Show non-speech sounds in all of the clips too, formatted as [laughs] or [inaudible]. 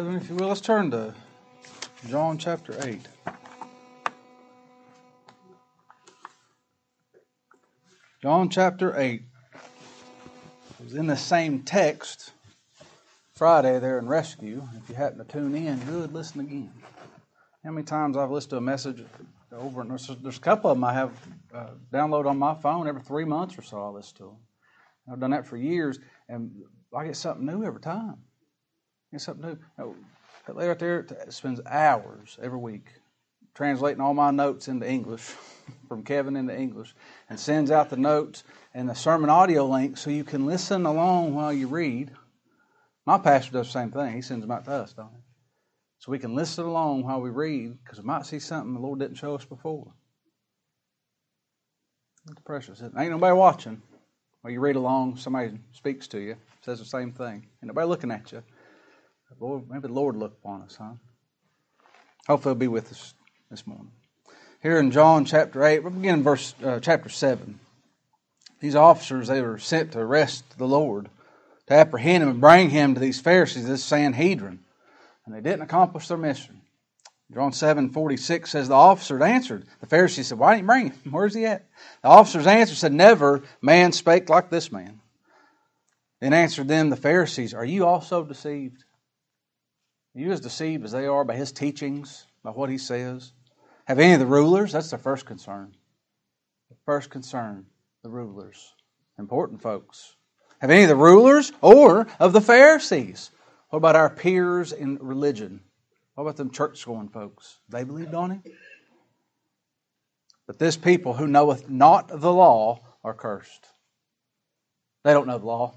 Brethren, if you will, let's turn to John chapter 8. John chapter 8 it was in the same text Friday there in Rescue. If you happen to tune in, good, listen again. How many times I've listened to a message over, and there's, there's a couple of them I have uh, download on my phone every three months or so. I listen to them. I've done that for years, and I get something new every time. I get something new. That lady right there spends hours every week translating all my notes into English, [laughs] from Kevin into English, and sends out the notes and the sermon audio link so you can listen along while you read. My pastor does the same thing. He sends them out to us, don't he? So we can listen along while we read, because we might see something the Lord didn't show us before. It's precious. Ain't nobody watching. While you read along, somebody speaks to you, says the same thing. Ain't nobody looking at you. Lord, maybe the Lord look upon us, huh? Hopefully, He'll be with us this morning. Here in John chapter 8, we'll begin in verse uh, chapter 7. These officers, they were sent to arrest the Lord, to apprehend him and bring him to these Pharisees, this Sanhedrin and they didn't accomplish their mission. John 7 46 says, The officers answered. The Pharisees said, Why didn't you bring him? [laughs] Where's he at? The officers answered, said, Never man spake like this man. Then answered them the Pharisees, Are you also deceived? You as deceived as they are by his teachings, by what he says? Have any of the rulers? That's the first concern. The first concern, the rulers. Important folks. Have any of the rulers or of the Pharisees? What about our peers in religion? What about them church going folks? They believed on him? But this people who knoweth not the law are cursed. They don't know the law.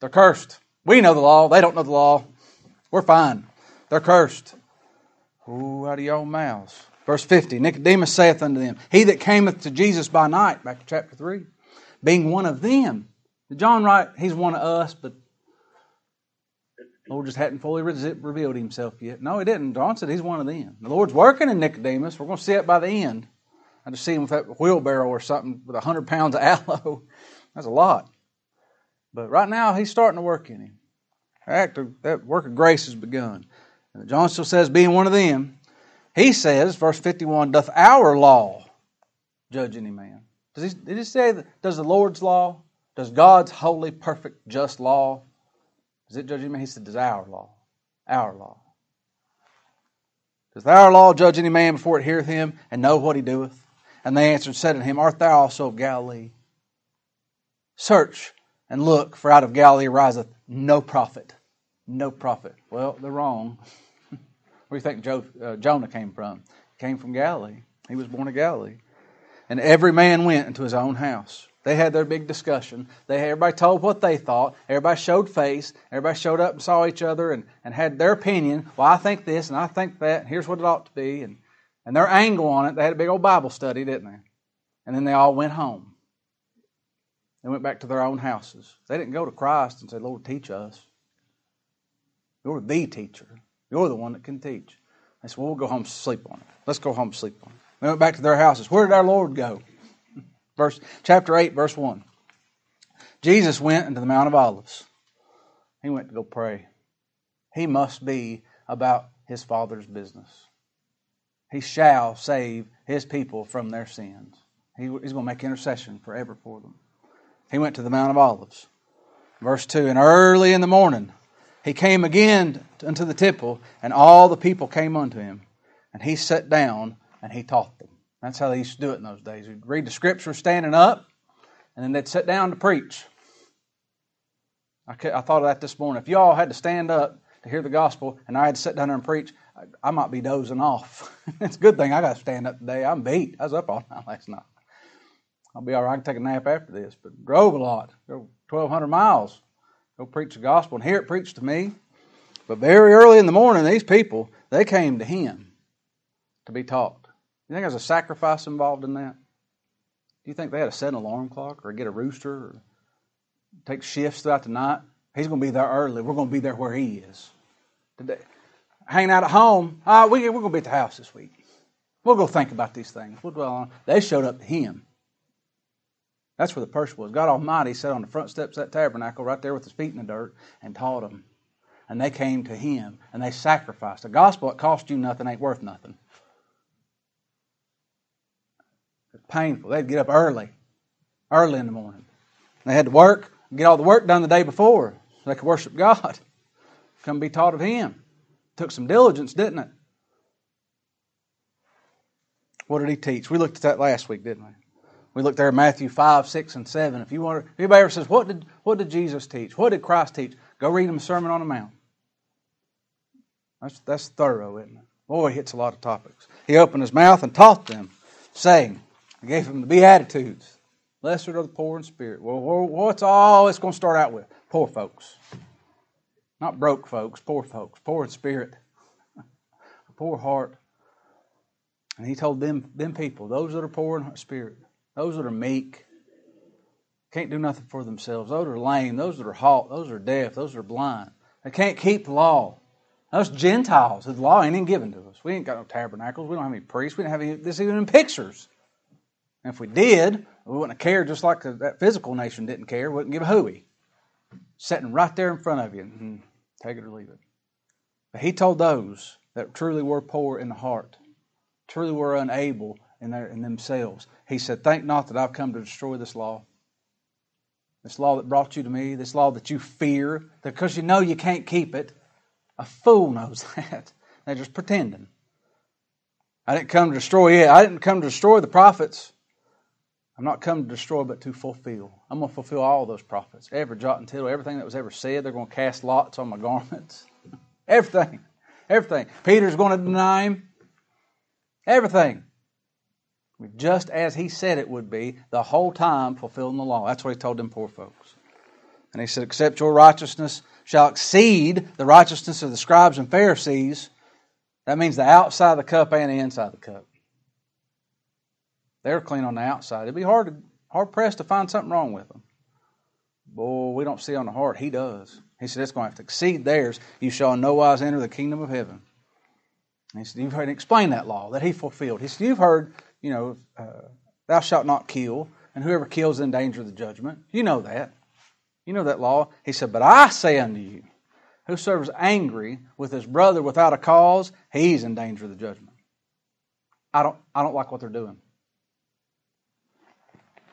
They're cursed. We know the law. They don't know the law. We're fine. They're cursed. Ooh, out of your mouths. Verse 50 Nicodemus saith unto them, He that cometh to Jesus by night, back to chapter 3, being one of them. Did John write, He's one of us, but the Lord just hadn't fully revealed himself yet. No, he didn't. John said he's one of them. The Lord's working in Nicodemus. We're going to see it by the end. I just see him with that wheelbarrow or something with a hundred pounds of aloe. [laughs] That's a lot. But right now, he's starting to work in him. Act of, that work of grace has begun. John still says, being one of them, he says, verse 51, doth our law judge any man? Does he, did he say, that, does the Lord's law, does God's holy, perfect, just law does it judge any man? He said, Does our law. Our law. Does our law judge any man before it heareth him and know what he doeth? And they answered, and said unto him, Art thou also of Galilee? Search and look, for out of Galilee riseth no prophet. No prophet. Well, they're wrong. Where do you think Joe, uh, Jonah came from? He came from Galilee. He was born in Galilee. And every man went into his own house. They had their big discussion. They everybody told what they thought. Everybody showed face. Everybody showed up and saw each other and, and had their opinion. Well, I think this and I think that. And here's what it ought to be. And, and their angle on it. They had a big old Bible study, didn't they? And then they all went home. They went back to their own houses. They didn't go to Christ and say, Lord, teach us. You're the teacher. You're the one that can teach. They said, well, we'll go home and sleep on it. Let's go home and sleep on it. They went back to their houses. Where did our Lord go? [laughs] Verse, chapter 8, verse 1. Jesus went into the Mount of Olives. He went to go pray. He must be about his Father's business. He shall save his people from their sins. He, he's going to make intercession forever for them. He went to the Mount of Olives. Verse 2 And early in the morning he came again unto the temple, and all the people came unto him. And he sat down and he taught them. That's how they used to do it in those days. We'd read the scripture standing up, and then they'd sit down to preach. I, thought of that this morning. If y'all had to stand up to hear the gospel, and I had to sit down there and preach, I, I might be dozing off. [laughs] it's a good thing I got to stand up today. I'm beat. I was up all [laughs] night last night. I'll be all right. I can take a nap after this. But drove a lot. Drove 1,200 miles. Go preach the gospel and hear it preached to me. But very early in the morning, these people, they came to him to be taught. You think there's a sacrifice involved in that? Do you think they had to set an alarm clock or get a rooster or take shifts throughout the night? He's going to be there early. We're going to be there where he is. Today, hanging out at home, uh, we, we're going to be at the house this week. We'll go think about these things. We'll dwell on. They showed up to him. That's where the purse was. God Almighty sat on the front steps of that tabernacle right there with his feet in the dirt and taught them. and they came to him and they sacrificed. The gospel that cost you nothing ain't worth nothing. It's painful. They'd get up early, early in the morning. They had to work, get all the work done the day before so they could worship God, [laughs] come be taught of Him. Took some diligence, didn't it? What did He teach? We looked at that last week, didn't we? We looked there at Matthew 5, 6, and 7. If you want if anybody ever says, what did, what did Jesus teach? What did Christ teach? Go read him a Sermon on the Mount. That's, that's thorough, isn't it? Boy, he hits a lot of topics. He opened his mouth and taught them, saying, I gave them the Beatitudes. Blessed are the poor in spirit. Well, what's all it's going to start out with? Poor folks. Not broke folks, poor folks. Poor in spirit. [laughs] poor heart. And he told them, them people, those that are poor in spirit, those that are meek, can't do nothing for themselves. Those that are lame. Those that are halt. Those that are deaf. Those that are blind. They can't keep the law. Those Gentiles, the law ain't even given to us. We ain't got no tabernacles. We don't have any priests. We don't have any, this even in pictures. And if we did, we wouldn't cared just like that physical nation didn't care. Wouldn't give a hooey. Sitting right there in front of you. Mm-hmm. Take it or leave it. But he told those that truly were poor in the heart, truly were unable in, their, in themselves, he said, Think not that I've come to destroy this law. This law that brought you to me, this law that you fear, because you know you can't keep it. A fool knows [laughs] that. They're just pretending. I didn't come to destroy it. I didn't come to destroy the prophets. I'm not come to destroy, but to fulfill. I'm going to fulfill all those prophets. Every jot and tittle, everything that was ever said, they're going to cast lots on my [laughs] garments. everything. Everything. Peter's going to deny him. Everything. Just as he said it would be, the whole time fulfilling the law. That's what he told them poor folks. And he said, Except your righteousness shall exceed the righteousness of the scribes and Pharisees. That means the outside of the cup and the inside of the cup. They're clean on the outside. It'd be hard hard pressed to find something wrong with them. Boy, we don't see on the heart. He does. He said it's going to have to exceed theirs. You shall in no wise enter the kingdom of heaven. And he said, You've heard explain that law that he fulfilled. He said, You've heard, you know, uh, thou shalt not kill, and whoever kills is in danger of the judgment. You know that. You know that law. He said, But I say unto you, whosoever is angry with his brother without a cause, he's in danger of the judgment. I don't, I don't like what they're doing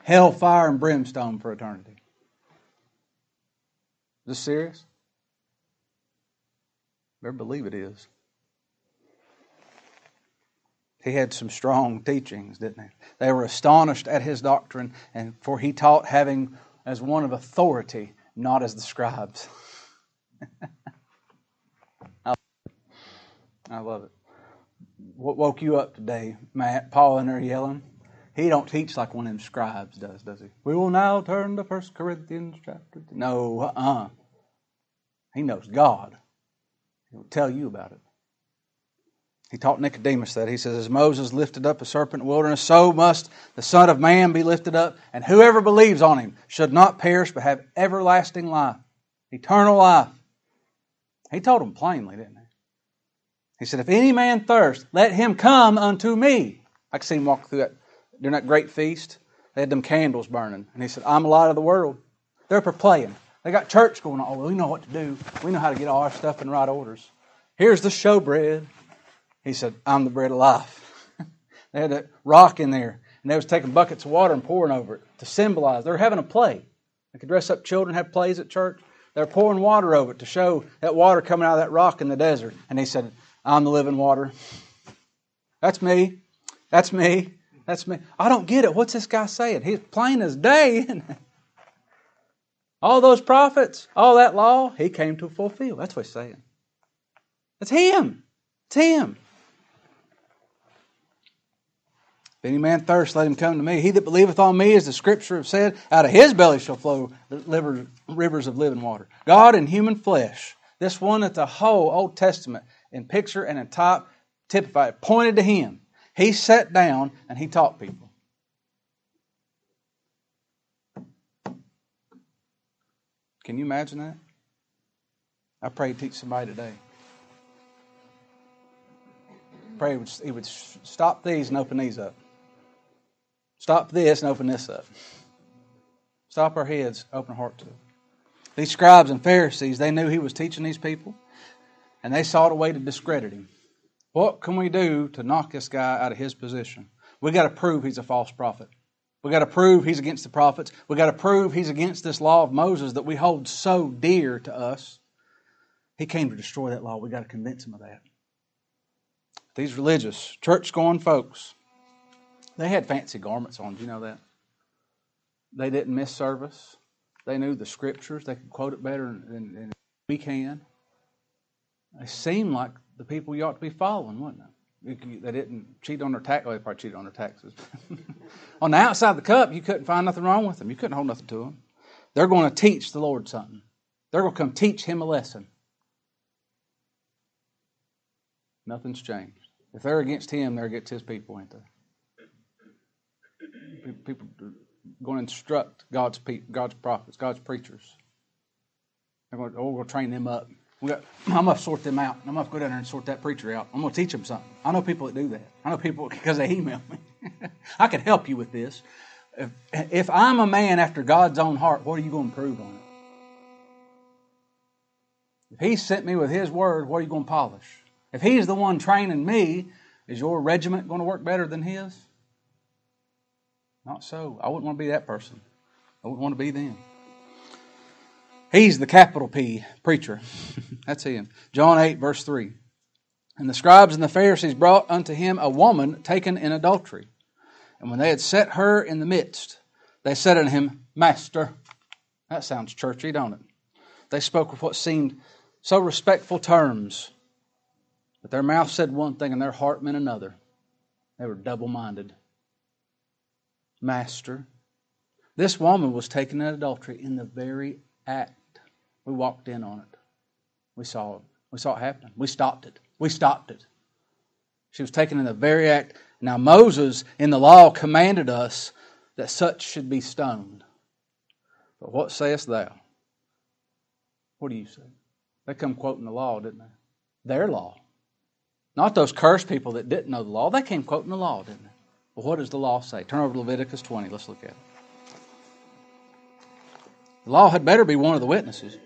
hellfire and brimstone for eternity. Is this serious? Better believe it is. He had some strong teachings, didn't he? They were astonished at his doctrine, and for he taught having as one of authority, not as the scribes. [laughs] I love it. What woke you up today, Matt? Paul in there yelling? He don't teach like one of them scribes does, does he? We will now turn to 1 Corinthians chapter. Two. No, uh-uh. He knows God. He'll tell you about it. He taught Nicodemus that. He says, As Moses lifted up a serpent in the wilderness, so must the Son of Man be lifted up, and whoever believes on him should not perish but have everlasting life, eternal life. He told them plainly, didn't he? He said, If any man thirst, let him come unto me. I can see him walk through that during that great feast, they had them candles burning. And he said, I'm the light of the world. They're playing. They got church going on. Oh, we know what to do. We know how to get all our stuff in right orders. Here's the showbread. He said, I'm the bread of life. [laughs] they had a rock in there, and they was taking buckets of water and pouring over it to symbolize. They were having a play. They could dress up children, have plays at church. They're pouring water over it to show that water coming out of that rock in the desert. And he said, I'm the living water. [laughs] That's me. That's me. That's me. I don't get it. What's this guy saying? He's plain as day. [laughs] all those prophets, all that law, he came to fulfill. That's what he's saying. It's him. It's him. If any man thirst, let him come to me. He that believeth on me, as the scripture have said, out of his belly shall flow rivers of living water. God in human flesh, this one that the whole Old Testament in picture and in type typified, pointed to him. He sat down and he taught people. Can you imagine that? I pray he teach somebody today. Pray he would, he would stop these and open these up. Stop this and open this up. Stop our heads, open our heart to it. These scribes and Pharisees, they knew he was teaching these people, and they sought a way to discredit him. What can we do to knock this guy out of his position? We got to prove he's a false prophet. We got to prove he's against the prophets. We got to prove he's against this law of Moses that we hold so dear to us. He came to destroy that law. We got to convince him of that. These religious, church going folks, they had fancy garments on. Do you know that? They didn't miss service. They knew the scriptures. They could quote it better than, than we can. They seemed like the people you ought to be following, wouldn't they? They didn't cheat on their tax. Well, they probably cheated on their taxes. [laughs] on the outside of the cup, you couldn't find nothing wrong with them. You couldn't hold nothing to them. They're going to teach the Lord something. They're going to come teach Him a lesson. Nothing's changed. If they're against Him, they're against His people, ain't they? People going to instruct God's people, God's prophets, God's preachers. They're going oh, we're going to train them up. Got, I'm going to sort them out. I'm going to go down there and sort that preacher out. I'm going to teach them something. I know people that do that. I know people [laughs] because they email me. [laughs] I can help you with this. If, if I'm a man after God's own heart, what are you going to improve on it? If He sent me with His word, what are you going to polish? If He's the one training me, is your regiment going to work better than His? Not so. I wouldn't want to be that person. I wouldn't want to be them. He's the capital P preacher. [laughs] That's him. John 8, verse 3. And the scribes and the Pharisees brought unto him a woman taken in adultery. And when they had set her in the midst, they said unto him, Master. That sounds churchy, don't it? They spoke with what seemed so respectful terms, but their mouth said one thing and their heart meant another. They were double minded. Master. This woman was taken in adultery in the very act. We walked in on it. We saw it. We saw it happen. We stopped it. We stopped it. She was taken in the very act. Now, Moses in the law commanded us that such should be stoned. But what sayest thou? What do you say? They come quoting the law, didn't they? Their law. Not those cursed people that didn't know the law. They came quoting the law, didn't they? Well, what does the law say? Turn over to Leviticus 20. Let's look at it. The law had better be one of the witnesses.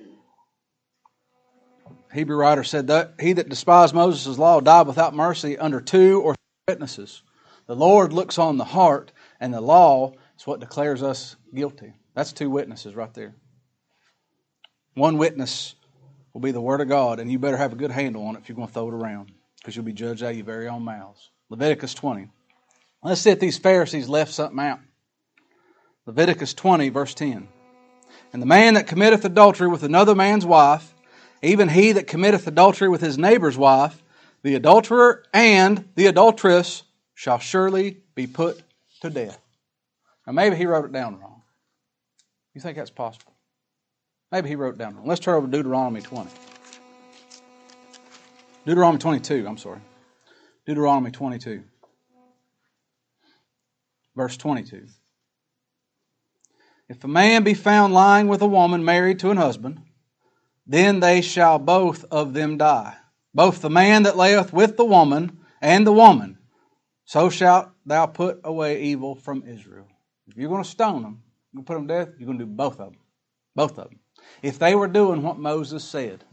Hebrew writer said that he that despised Moses' law died without mercy under two or three witnesses. The Lord looks on the heart, and the law is what declares us guilty. That's two witnesses right there. One witness will be the Word of God, and you better have a good handle on it if you're going to throw it around, because you'll be judged out of your very own mouths. Leviticus 20. Let's see if these Pharisees left something out. Leviticus 20, verse 10. And the man that committeth adultery with another man's wife, even he that committeth adultery with his neighbor's wife, the adulterer and the adulteress shall surely be put to death. Now, maybe he wrote it down wrong. You think that's possible? Maybe he wrote it down wrong. Let's turn over to Deuteronomy 20. Deuteronomy 22, I'm sorry. Deuteronomy 22 verse 22. If a man be found lying with a woman married to an husband, then they shall both of them die, both the man that layeth with the woman and the woman. So shalt thou put away evil from Israel. If you're going to stone them, you're going to put them to death, you're going to do both of them. Both of them. If they were doing what Moses said,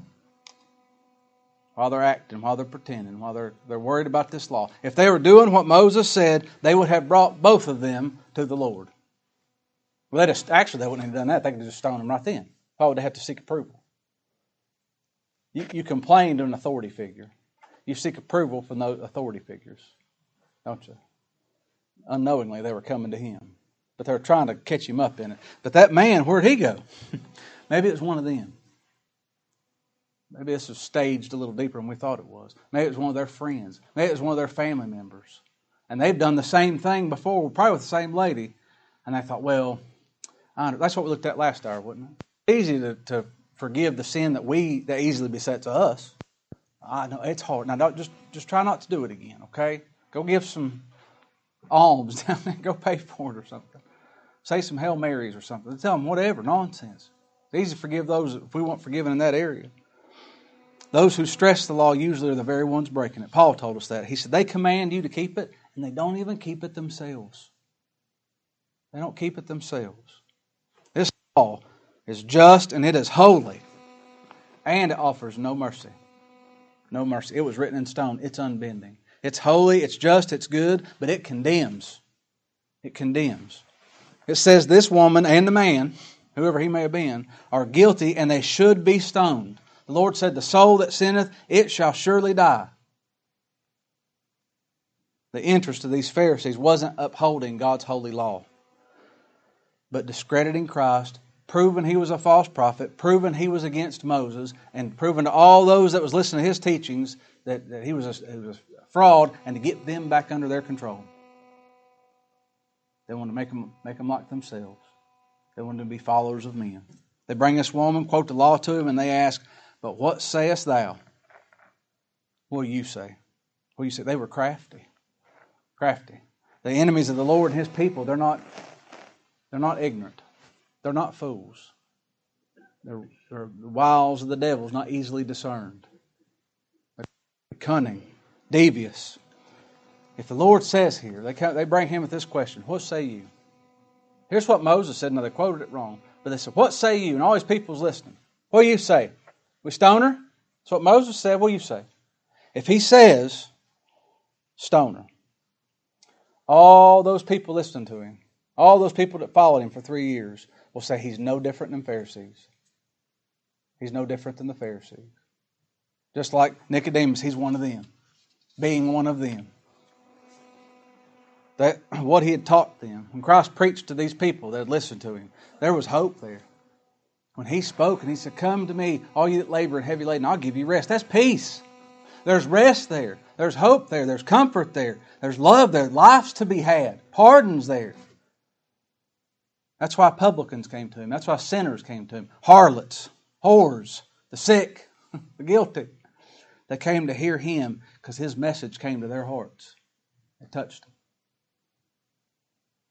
while they're acting, while they're pretending, while they're, they're worried about this law. If they were doing what Moses said, they would have brought both of them to the Lord. Well, they just, actually, they wouldn't have done that. They could have just stone them right then. Why would they have to seek approval? You, you complain to an authority figure. You seek approval from those authority figures, don't you? Unknowingly, they were coming to him. But they were trying to catch him up in it. But that man, where'd he go? [laughs] Maybe it was one of them. Maybe this was staged a little deeper than we thought it was. Maybe it was one of their friends. Maybe it was one of their family members. And they've done the same thing before, probably with the same lady. And they thought, well, that's what we looked at last hour, wasn't it? Easy to, to forgive the sin that we that easily besets us. I know it's hard. Now, just just try not to do it again. Okay, go give some alms [laughs] down there. Go pay for it or something. Say some Hail Marys or something. Tell them whatever nonsense. It's easy to forgive those if we weren't forgiven in that area. Those who stress the law usually are the very ones breaking it. Paul told us that. He said they command you to keep it, and they don't even keep it themselves. They don't keep it themselves. This law is just and it is holy, and it offers no mercy. No mercy. It was written in stone, it's unbending. It's holy, it's just, it's good, but it condemns. It condemns. It says this woman and the man, whoever he may have been, are guilty and they should be stoned. The Lord said, The soul that sinneth, it shall surely die. The interest of these Pharisees wasn't upholding God's holy law, but discrediting Christ, proving he was a false prophet, proving he was against Moses, and proving to all those that was listening to his teachings that, that he, was a, he was a fraud and to get them back under their control. They want to make them, make them like themselves. They want to be followers of men. They bring this woman, quote the law to him, and they ask, But what sayest thou? What do you say? What do you say? They were crafty. Crafty. The enemies of the Lord and his people, they're not, they're not ignorant. They're not fools. They're, they're the wiles of the devil is not easily discerned. They're cunning, devious. If the Lord says here, they, come, they bring him with this question, What say you? Here's what Moses said. Now, they quoted it wrong. But they said, What say you? And all these people's listening. What do you say? We stoner? That's what Moses said. What do you say? If he says, stoner, all those people listening to him, all those people that followed him for three years, will say he's no different than Pharisees. He's no different than the Pharisees. Just like Nicodemus, he's one of them, being one of them that [clears throat] what he had taught them. When Christ preached to these people that listened to him, there was hope there. When he spoke and he said, Come to me, all you that labor and heavy laden, I'll give you rest. That's peace. There's rest there. There's hope there. There's comfort there. There's love there. Life's to be had. Pardon's there. That's why publicans came to him. That's why sinners came to him. Harlots, whores, the sick, [laughs] the guilty. They came to hear him because his message came to their hearts. It touched them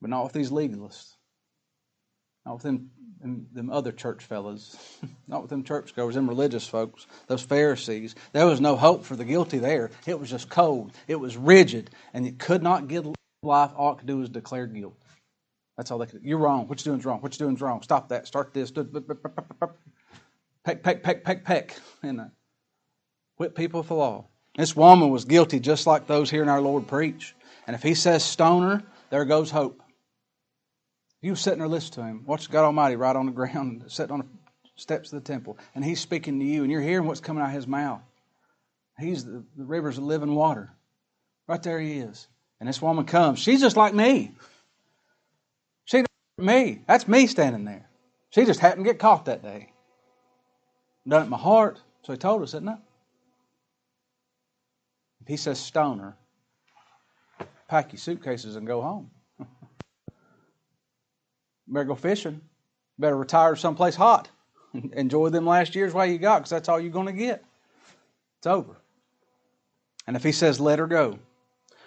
but not with these legalists. Not with them, them, them other church fellows. [laughs] not with them churchgoers, them religious folks, those Pharisees. There was no hope for the guilty there. It was just cold. It was rigid. And it could not get life. All it could do was declare guilt. That's all they could do. You're wrong. What you're doing is wrong. What you're doing is wrong. Stop that. Start this. Peck, peck, peck, peck, peck. And uh, whip people with the law. This woman was guilty just like those here in our Lord preach. And if he says stoner, there goes hope. You sitting there listening to him. Watch God Almighty right on the ground, sitting on the steps of the temple, and he's speaking to you, and you're hearing what's coming out of his mouth. He's the, the rivers of living water. Right there he is. And this woman comes. She's just like me. She me. That's me standing there. She just happened to get caught that day. Done it my heart. So he told us, didn't it? He says stoner, pack your suitcases and go home. Better go fishing. Better retire someplace hot. [laughs] Enjoy them last years while you got, because that's all you're going to get. It's over. And if he says, let her go,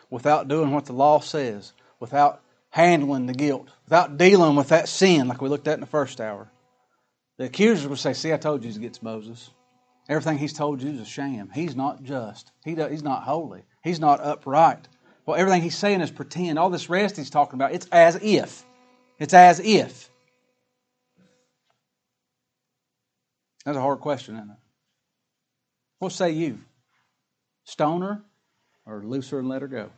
without doing what the law says, without handling the guilt, without dealing with that sin like we looked at in the first hour, the accusers would say, See, I told you he gets Moses. Everything he's told you is a sham. He's not just. He does, he's not holy. He's not upright. Well, everything he's saying is pretend. All this rest he's talking about, it's as if. It's as if. That's a hard question, isn't it? What say you? Stoner or looser and let her go?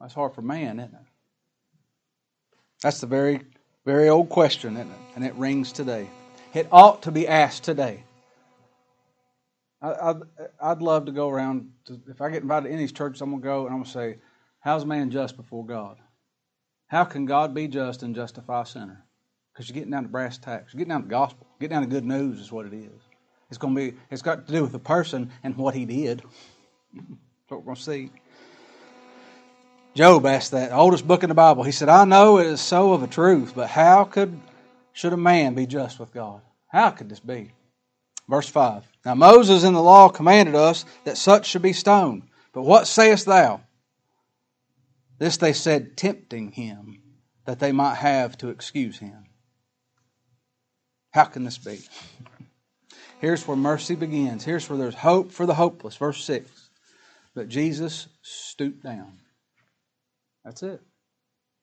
That's hard for man, isn't it? That's the very, very old question, isn't it? And it rings today. It ought to be asked today. I, would I'd love to go around. To, if I get invited to any churches, I'm going to go and I'm going to say, How's man just before God? How can God be just and justify a sinner? Because you're getting down to brass tacks. You're getting down to gospel. Getting down to good news is what it is. It's going to be. It's got to do with the person and what he did. That's what we're going to see. Job asked that oldest book in the Bible. He said, "I know it is so of a truth, but how could should a man be just with God? How could this be?" Verse five. Now Moses in the law commanded us that such should be stoned. But what sayest thou? This they said, tempting him, that they might have to excuse him. How can this be? [laughs] Here's where mercy begins. Here's where there's hope for the hopeless. Verse 6. But Jesus stooped down. That's it.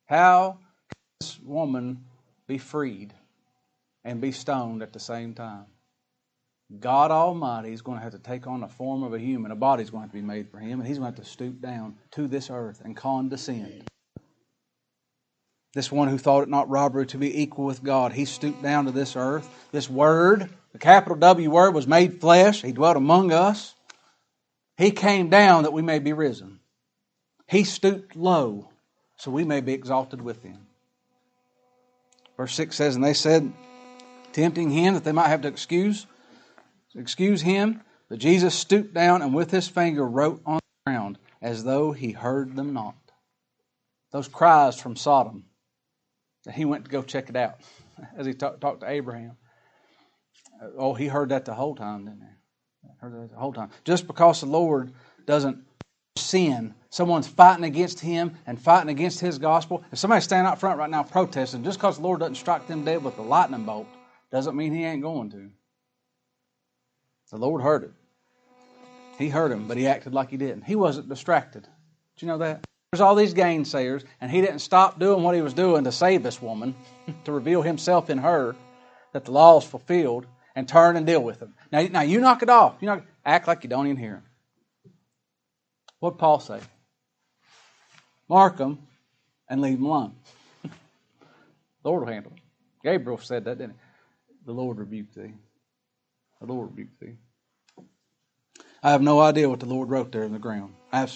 How can this woman be freed? and be stoned at the same time. God Almighty is going to have to take on the form of a human. A body's going to, have to be made for him, and he's going to have to stoop down to this earth and condescend. This one who thought it not robbery to be equal with God, he stooped down to this earth. This Word, the capital W Word, was made flesh. He dwelt among us. He came down that we may be risen. He stooped low so we may be exalted with him. Verse 6 says, And they said, tempting him that they might have to excuse excuse him. But Jesus stooped down and with his finger wrote on the ground as though he heard them not. Those cries from Sodom that he went to go check it out [laughs] as he talk, talked to Abraham. Oh, he heard that the whole time, didn't he? Heard that the whole time. Just because the Lord doesn't sin, someone's fighting against him and fighting against his gospel. If somebody's standing out front right now protesting, just because the Lord doesn't strike them dead with a lightning bolt, doesn't mean he ain't going to. The Lord heard it. He heard him, but he acted like he didn't. He wasn't distracted. Did you know that? There's all these gainsayers, and he didn't stop doing what he was doing to save this woman, [laughs] to reveal himself in her, that the law is fulfilled, and turn and deal with them. Now, now you knock it off. You knock, act like you don't even hear him. What Paul say? Mark them and leave them alone. the [laughs] Lord will handle them. Gabriel said that, didn't he? The Lord rebuked thee. The Lord rebuked thee. I have no idea what the Lord wrote there in the ground. I have,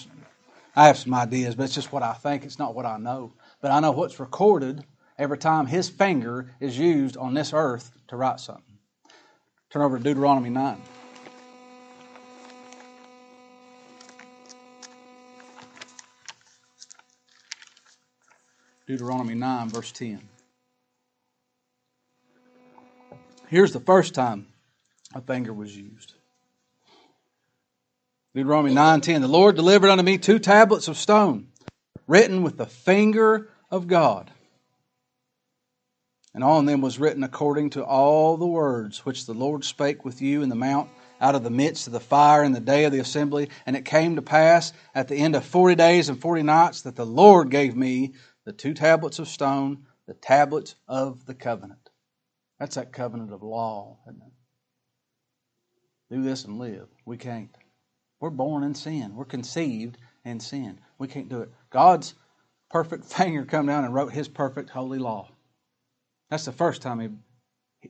I have some ideas, but it's just what I think. It's not what I know. But I know what's recorded every time His finger is used on this earth to write something. Turn over to Deuteronomy 9. Deuteronomy 9, verse 10. Here's the first time a finger was used. Deuteronomy 9:10 The Lord delivered unto me two tablets of stone written with the finger of God. And on them was written according to all the words which the Lord spake with you in the mount out of the midst of the fire in the day of the assembly. And it came to pass at the end of forty days and forty nights that the Lord gave me the two tablets of stone, the tablets of the covenant. That's that covenant of law, isn't it? Do this and live. We can't. We're born in sin. We're conceived in sin. We can't do it. God's perfect [laughs] finger come down and wrote his perfect holy law. That's the first time he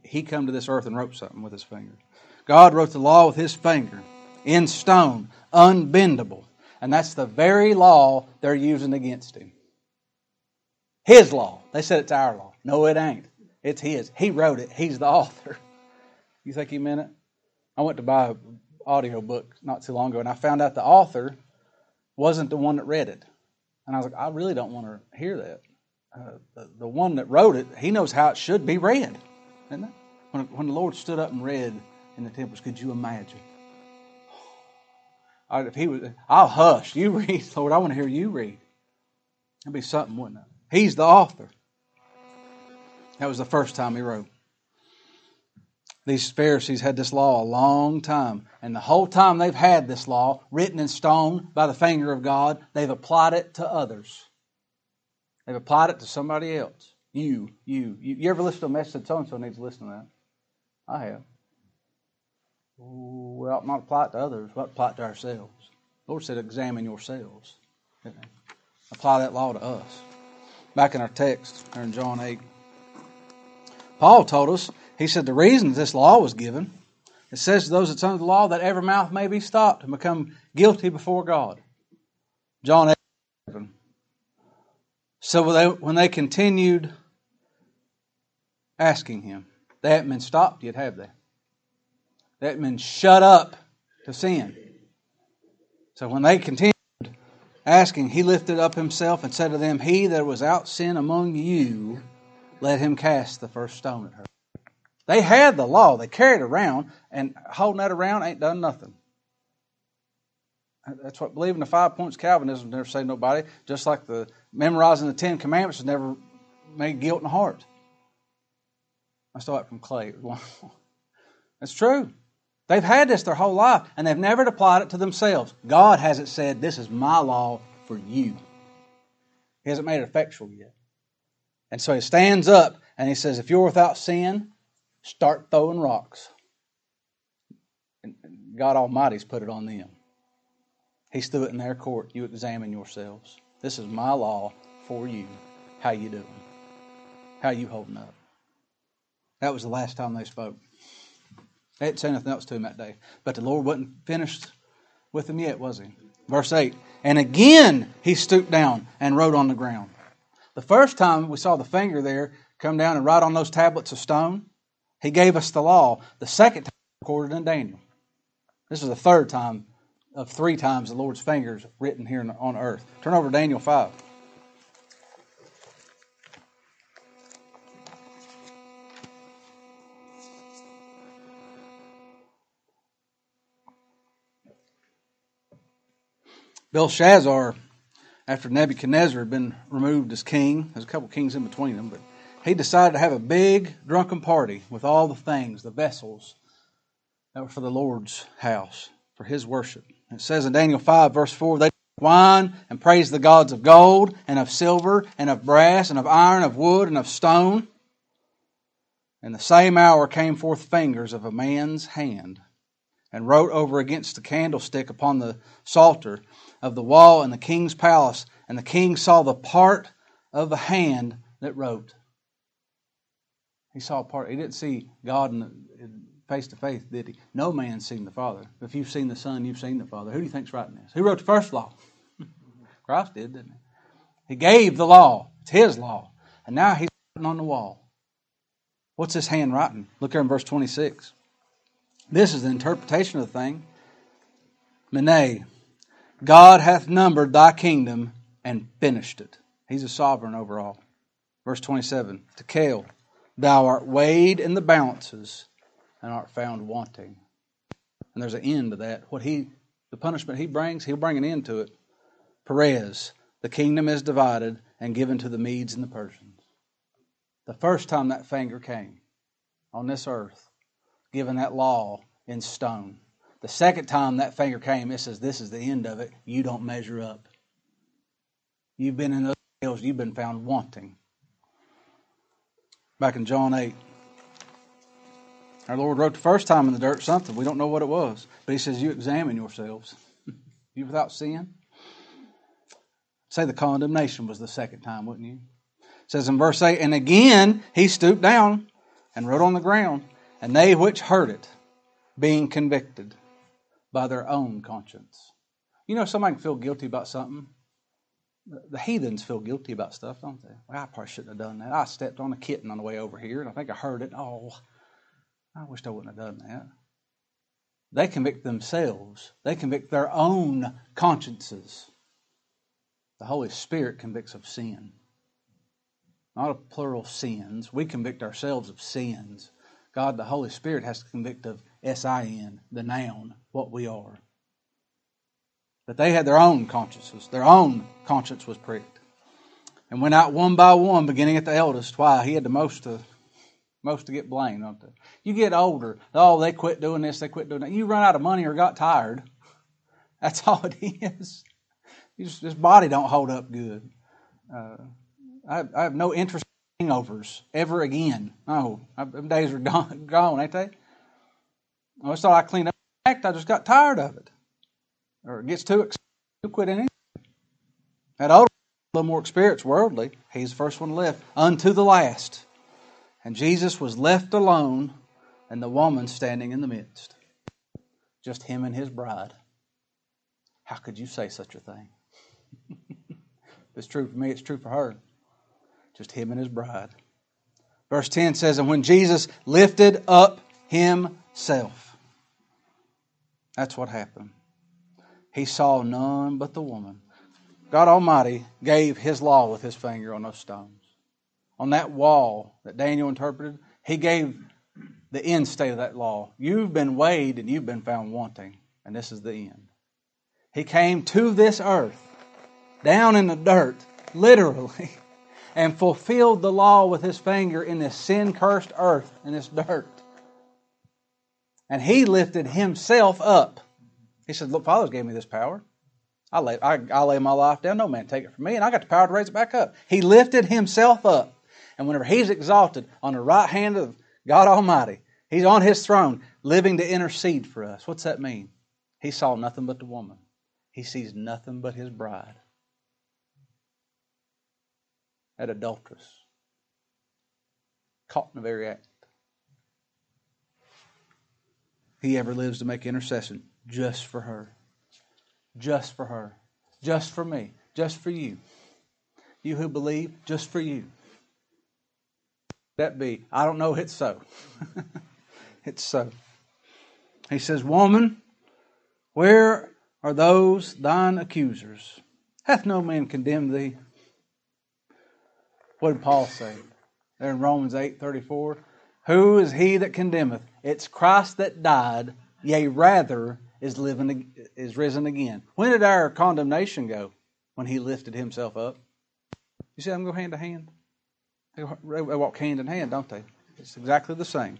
he come to this earth and wrote something with his finger. God wrote the law with his finger in stone, unbendable. And that's the very law they're using against him. His law. They said it's our law. No, it ain't. It's his. He wrote it. He's the [laughs] author. You think he meant it? I went to buy an audio book not too long ago, and I found out the author wasn't the one that read it. And I was like, I really don't want to hear that. Uh, the, the, one that wrote it, he knows how it should be read. When, when the Lord stood up and read in the temples, could you imagine? [sighs] if he was, I'll hush. You [laughs] read, Lord. I want to hear you read. That'd be something, wouldn't it? He's the author. That was the first time he wrote. These Pharisees had this law a long time. And the whole time they've had this law written in stone by the finger of God, they've applied it to others. They've applied it to somebody else. You, you. You, you ever listen to a message so and so needs to listen to that? I have. We ought not apply it to others. Ought to apply it to ourselves. The Lord said, examine yourselves. Apply that law to us. Back in our text, in John 8, Paul told us he said the reason this law was given, it says to those that's under the law that every mouth may be stopped and become guilty before God. John 8, 7. So when they, when they continued asking him, they hadn't been stopped yet, have they? They hadn't been shut up to sin. So when they continued asking, he lifted up himself and said to them, He that was out sin among you, let him cast the first stone at her. They had the law, they carried it around, and holding that around ain't done nothing. That's what believing the five points Calvinism never saved nobody, just like the memorizing the Ten Commandments has never made guilt in the heart. I stole that from Clay. [laughs] That's true. They've had this their whole life, and they've never applied it to themselves. God hasn't said, This is my law for you. He hasn't made it effectual yet. And so he stands up and he says, If you're without sin, start throwing rocks. And God Almighty's put it on them. He's threw it in their court. You examine yourselves. This is my law for you. How you doing? How you holding up? That was the last time they spoke. They didn't say nothing else to him that day. But the Lord wasn't finished with him yet, was he? Verse 8. And again he stooped down and wrote on the ground. The first time we saw the finger there come down and write on those tablets of stone, he gave us the law. The second time recorded in Daniel. This is the third time of three times the Lord's fingers written here on earth. Turn over Daniel 5. Belshazzar, after Nebuchadnezzar had been removed as king, there's a couple kings in between them, but he decided to have a big drunken party with all the things, the vessels that were for the Lord's house, for his worship. It says in Daniel 5, verse 4, they wine and praise the gods of gold and of silver and of brass and of iron, of wood and of stone. In the same hour came forth fingers of a man's hand and wrote over against the candlestick upon the psalter of the wall in the king's palace, and the king saw the part of the hand that wrote. He saw part. He didn't see God in face to face, did he? No man's seen the Father. If you've seen the Son, you've seen the Father. Who do you think's writing this? Who wrote the first law? [laughs] Christ did, didn't he? He gave the law. It's his law. And now he's writing on the wall. What's his hand writing? Look here in verse 26. This is the interpretation of the thing. Mene, God hath numbered thy kingdom and finished it. He's a sovereign over all. Verse 27 to Tekel, thou art weighed in the balances and art found wanting. And there's an end to that. What he, the punishment he brings, he'll bring an end to it. Peres, the kingdom is divided and given to the Medes and the Persians. The first time that finger came on this earth, given that law in stone, the second time that finger came, it says, This is the end of it. You don't measure up. You've been in those hills, you've been found wanting. Back in John 8. Our Lord wrote the first time in the dirt something. We don't know what it was. But He says, You examine yourselves. you without sin? Say the condemnation was the second time, wouldn't you? It says in verse 8, And again he stooped down and wrote on the ground, and they which heard it, being convicted, by their own conscience. You know, somebody can feel guilty about something. The heathens feel guilty about stuff, don't they? Well, I probably shouldn't have done that. I stepped on a kitten on the way over here, and I think I heard it. Oh, I wished I wouldn't have done that. They convict themselves, they convict their own consciences. The Holy Spirit convicts of sin, not of plural sins. We convict ourselves of sins. God, the Holy Spirit, has to convict of S I N, the noun, what we are. But they had their own consciences. Their own conscience was pricked. And went out one by one, beginning at the eldest. Why? He had the most to most to get blamed, don't they? You get older, oh, they quit doing this, they quit doing that. You run out of money or got tired. That's [laughs] all it is. Just, this body don't hold up good. Uh, I, I, have no interest in hangovers ever again. No, them days are [laughs] gone, gone ain't they? I always thought I cleaned up act. I just got tired of it. Or gets too expensive. You quit anything. That older, a little more experience worldly, he's the first one live unto the last. And Jesus was left alone, and the woman standing in the midst. Just him and his bride. How could you say such a thing? [laughs] if it's true for me, it's true for her. Just him and his bride. Verse 10 says, And when Jesus lifted up himself, that's what happened. He saw none but the woman. God Almighty gave His law with His finger on those stones. On that wall that Daniel interpreted, He gave the end state of that law. You've been weighed and you've been found wanting, and this is the end. He came to this earth, down in the dirt, literally, [laughs] and fulfilled the law with His finger in this sin cursed earth, in this dirt. And he lifted himself up. He said, Look, Father's gave me this power. I lay, I, I lay my life down. No man take it from me. And I got the power to raise it back up. He lifted himself up. And whenever he's exalted on the right hand of God Almighty. He's on his throne, living to intercede for us. What's that mean? He saw nothing but the woman. He sees nothing but his bride. That adulteress. Caught in the very act. He ever lives to make intercession just for her. Just for her. Just for me. Just for you. You who believe, just for you. That be. I don't know, it's so. [laughs] it's so. He says, Woman, where are those thine accusers? Hath no man condemned thee? What did Paul say? There in Romans eight thirty four. Who is he that condemneth? It's Christ that died, yea, rather is living is risen again. When did our condemnation go? When he lifted himself up. You see I'm going hand to hand? They walk hand in hand, don't they? It's exactly the same.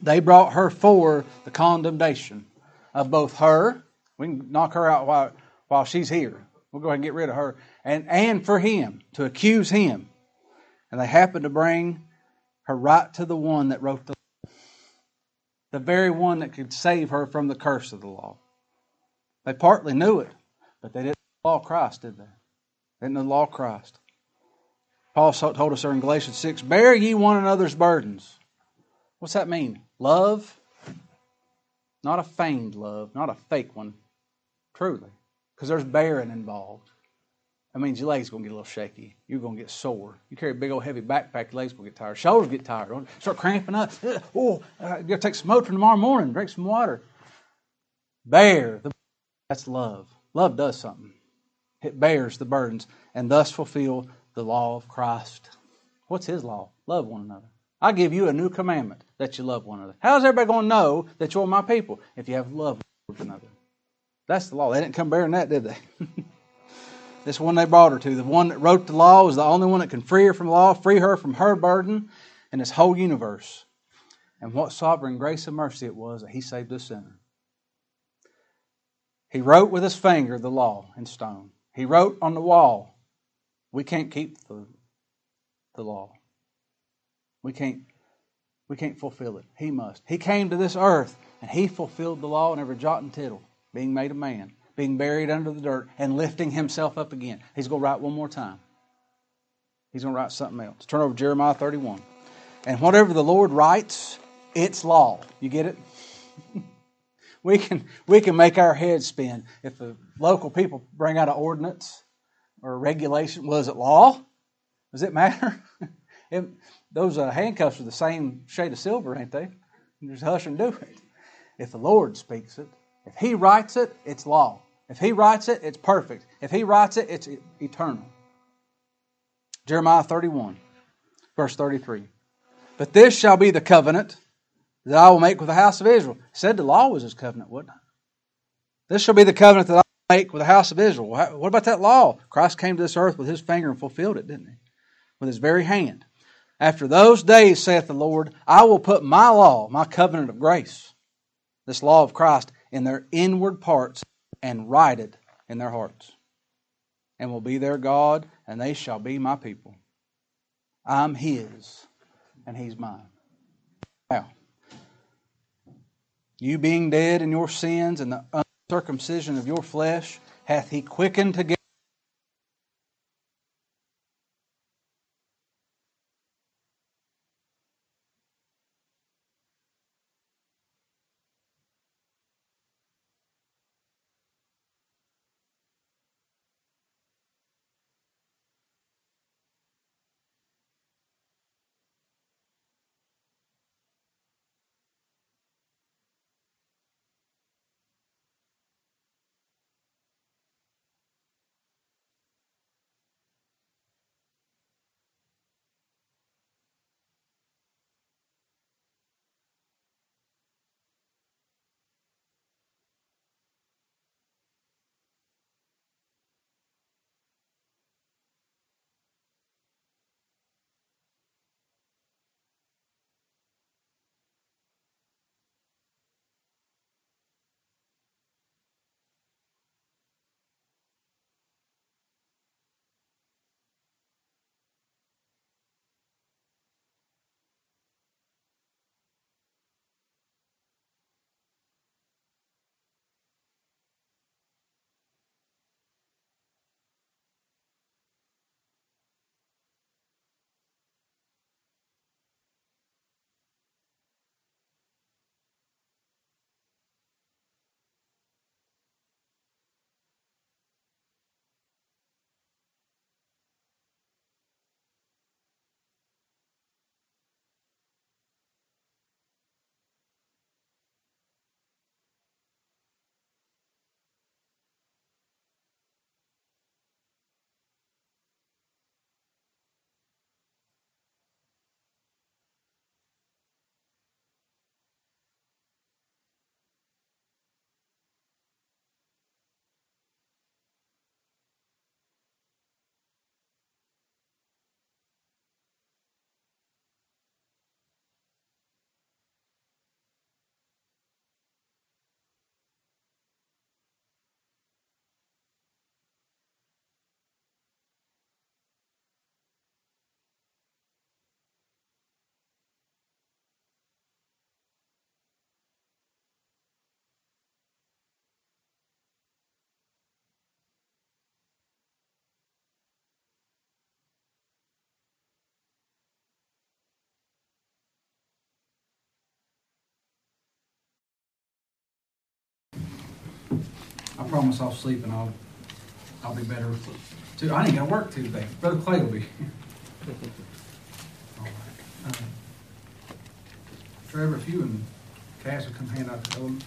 They brought her for the condemnation of both her. We can knock her out while, while she's here. We'll go ahead and get rid of her. And, and for him, to accuse him. And they happened to bring her right to the one that wrote the the very one that could save her from the curse of the law. They partly knew it, but they didn't know the law Christ, did they? They didn't know the law Christ. Paul told us there in Galatians 6 Bear ye one another's burdens. What's that mean? Love? Not a feigned love, not a fake one, truly, because there's bearing involved. That means your legs to get a little shaky. You're to get sore. You carry a big old heavy backpack, your legs will get tired. Shoulders get tired. Start cramping up. Oh, uh, you got to take some Motrin tomorrow morning. Drink some water. Bear. The, that's love. Love does something. It bears the burdens and thus fulfill the law of Christ. What's His law? Love one another. I give you a new commandment that you love one another. How's everybody going to know that you're my people if you have love one another? That's the law. They didn't come bearing that, did they? [laughs] this one they brought her to. The one that wrote the law was the only one that can free her from the law, free her from her burden and this whole universe. And what sovereign grace and mercy it was that he saved a sinner. He wrote with his finger the law in stone. He wrote on the wall, we can't keep the, the law. We can't, we can't fulfill it. He must. He came to this earth and he fulfilled the law in every jot and tittle, being made a man being buried under the dirt, and lifting himself up again. He's going to write one more time. He's going to write something else. Turn over Jeremiah 31. And whatever the Lord writes, it's law. You get it? [laughs] we can we can make our heads spin. If the local people bring out an ordinance or a regulation, was it law? Does it matter? [laughs] it, those uh, handcuffs are the same shade of silver, ain't they? You just hush and do it. If the Lord speaks it, if He writes it, it's law. If he writes it, it's perfect. If he writes it, it's eternal. Jeremiah 31, verse 33. But this shall be the covenant that I will make with the house of Israel. He said the law was his covenant, wouldn't it? This shall be the covenant that I will make with the house of Israel. What about that law? Christ came to this earth with his finger and fulfilled it, didn't he? With his very hand. After those days, saith the Lord, I will put my law, my covenant of grace, this law of Christ, in their inward parts and write it in their hearts, and will be their God, and they shall be my people. I'm His, and He's mine. Now, you being dead in your sins and the uncircumcision of your flesh, hath He quickened together promise I'll sleep and I'll, I'll be better too. I ain't got to work Tuesday. Brother Clay will be here. All right. Uh, Trevor, if you and Cass will come hand out the elements.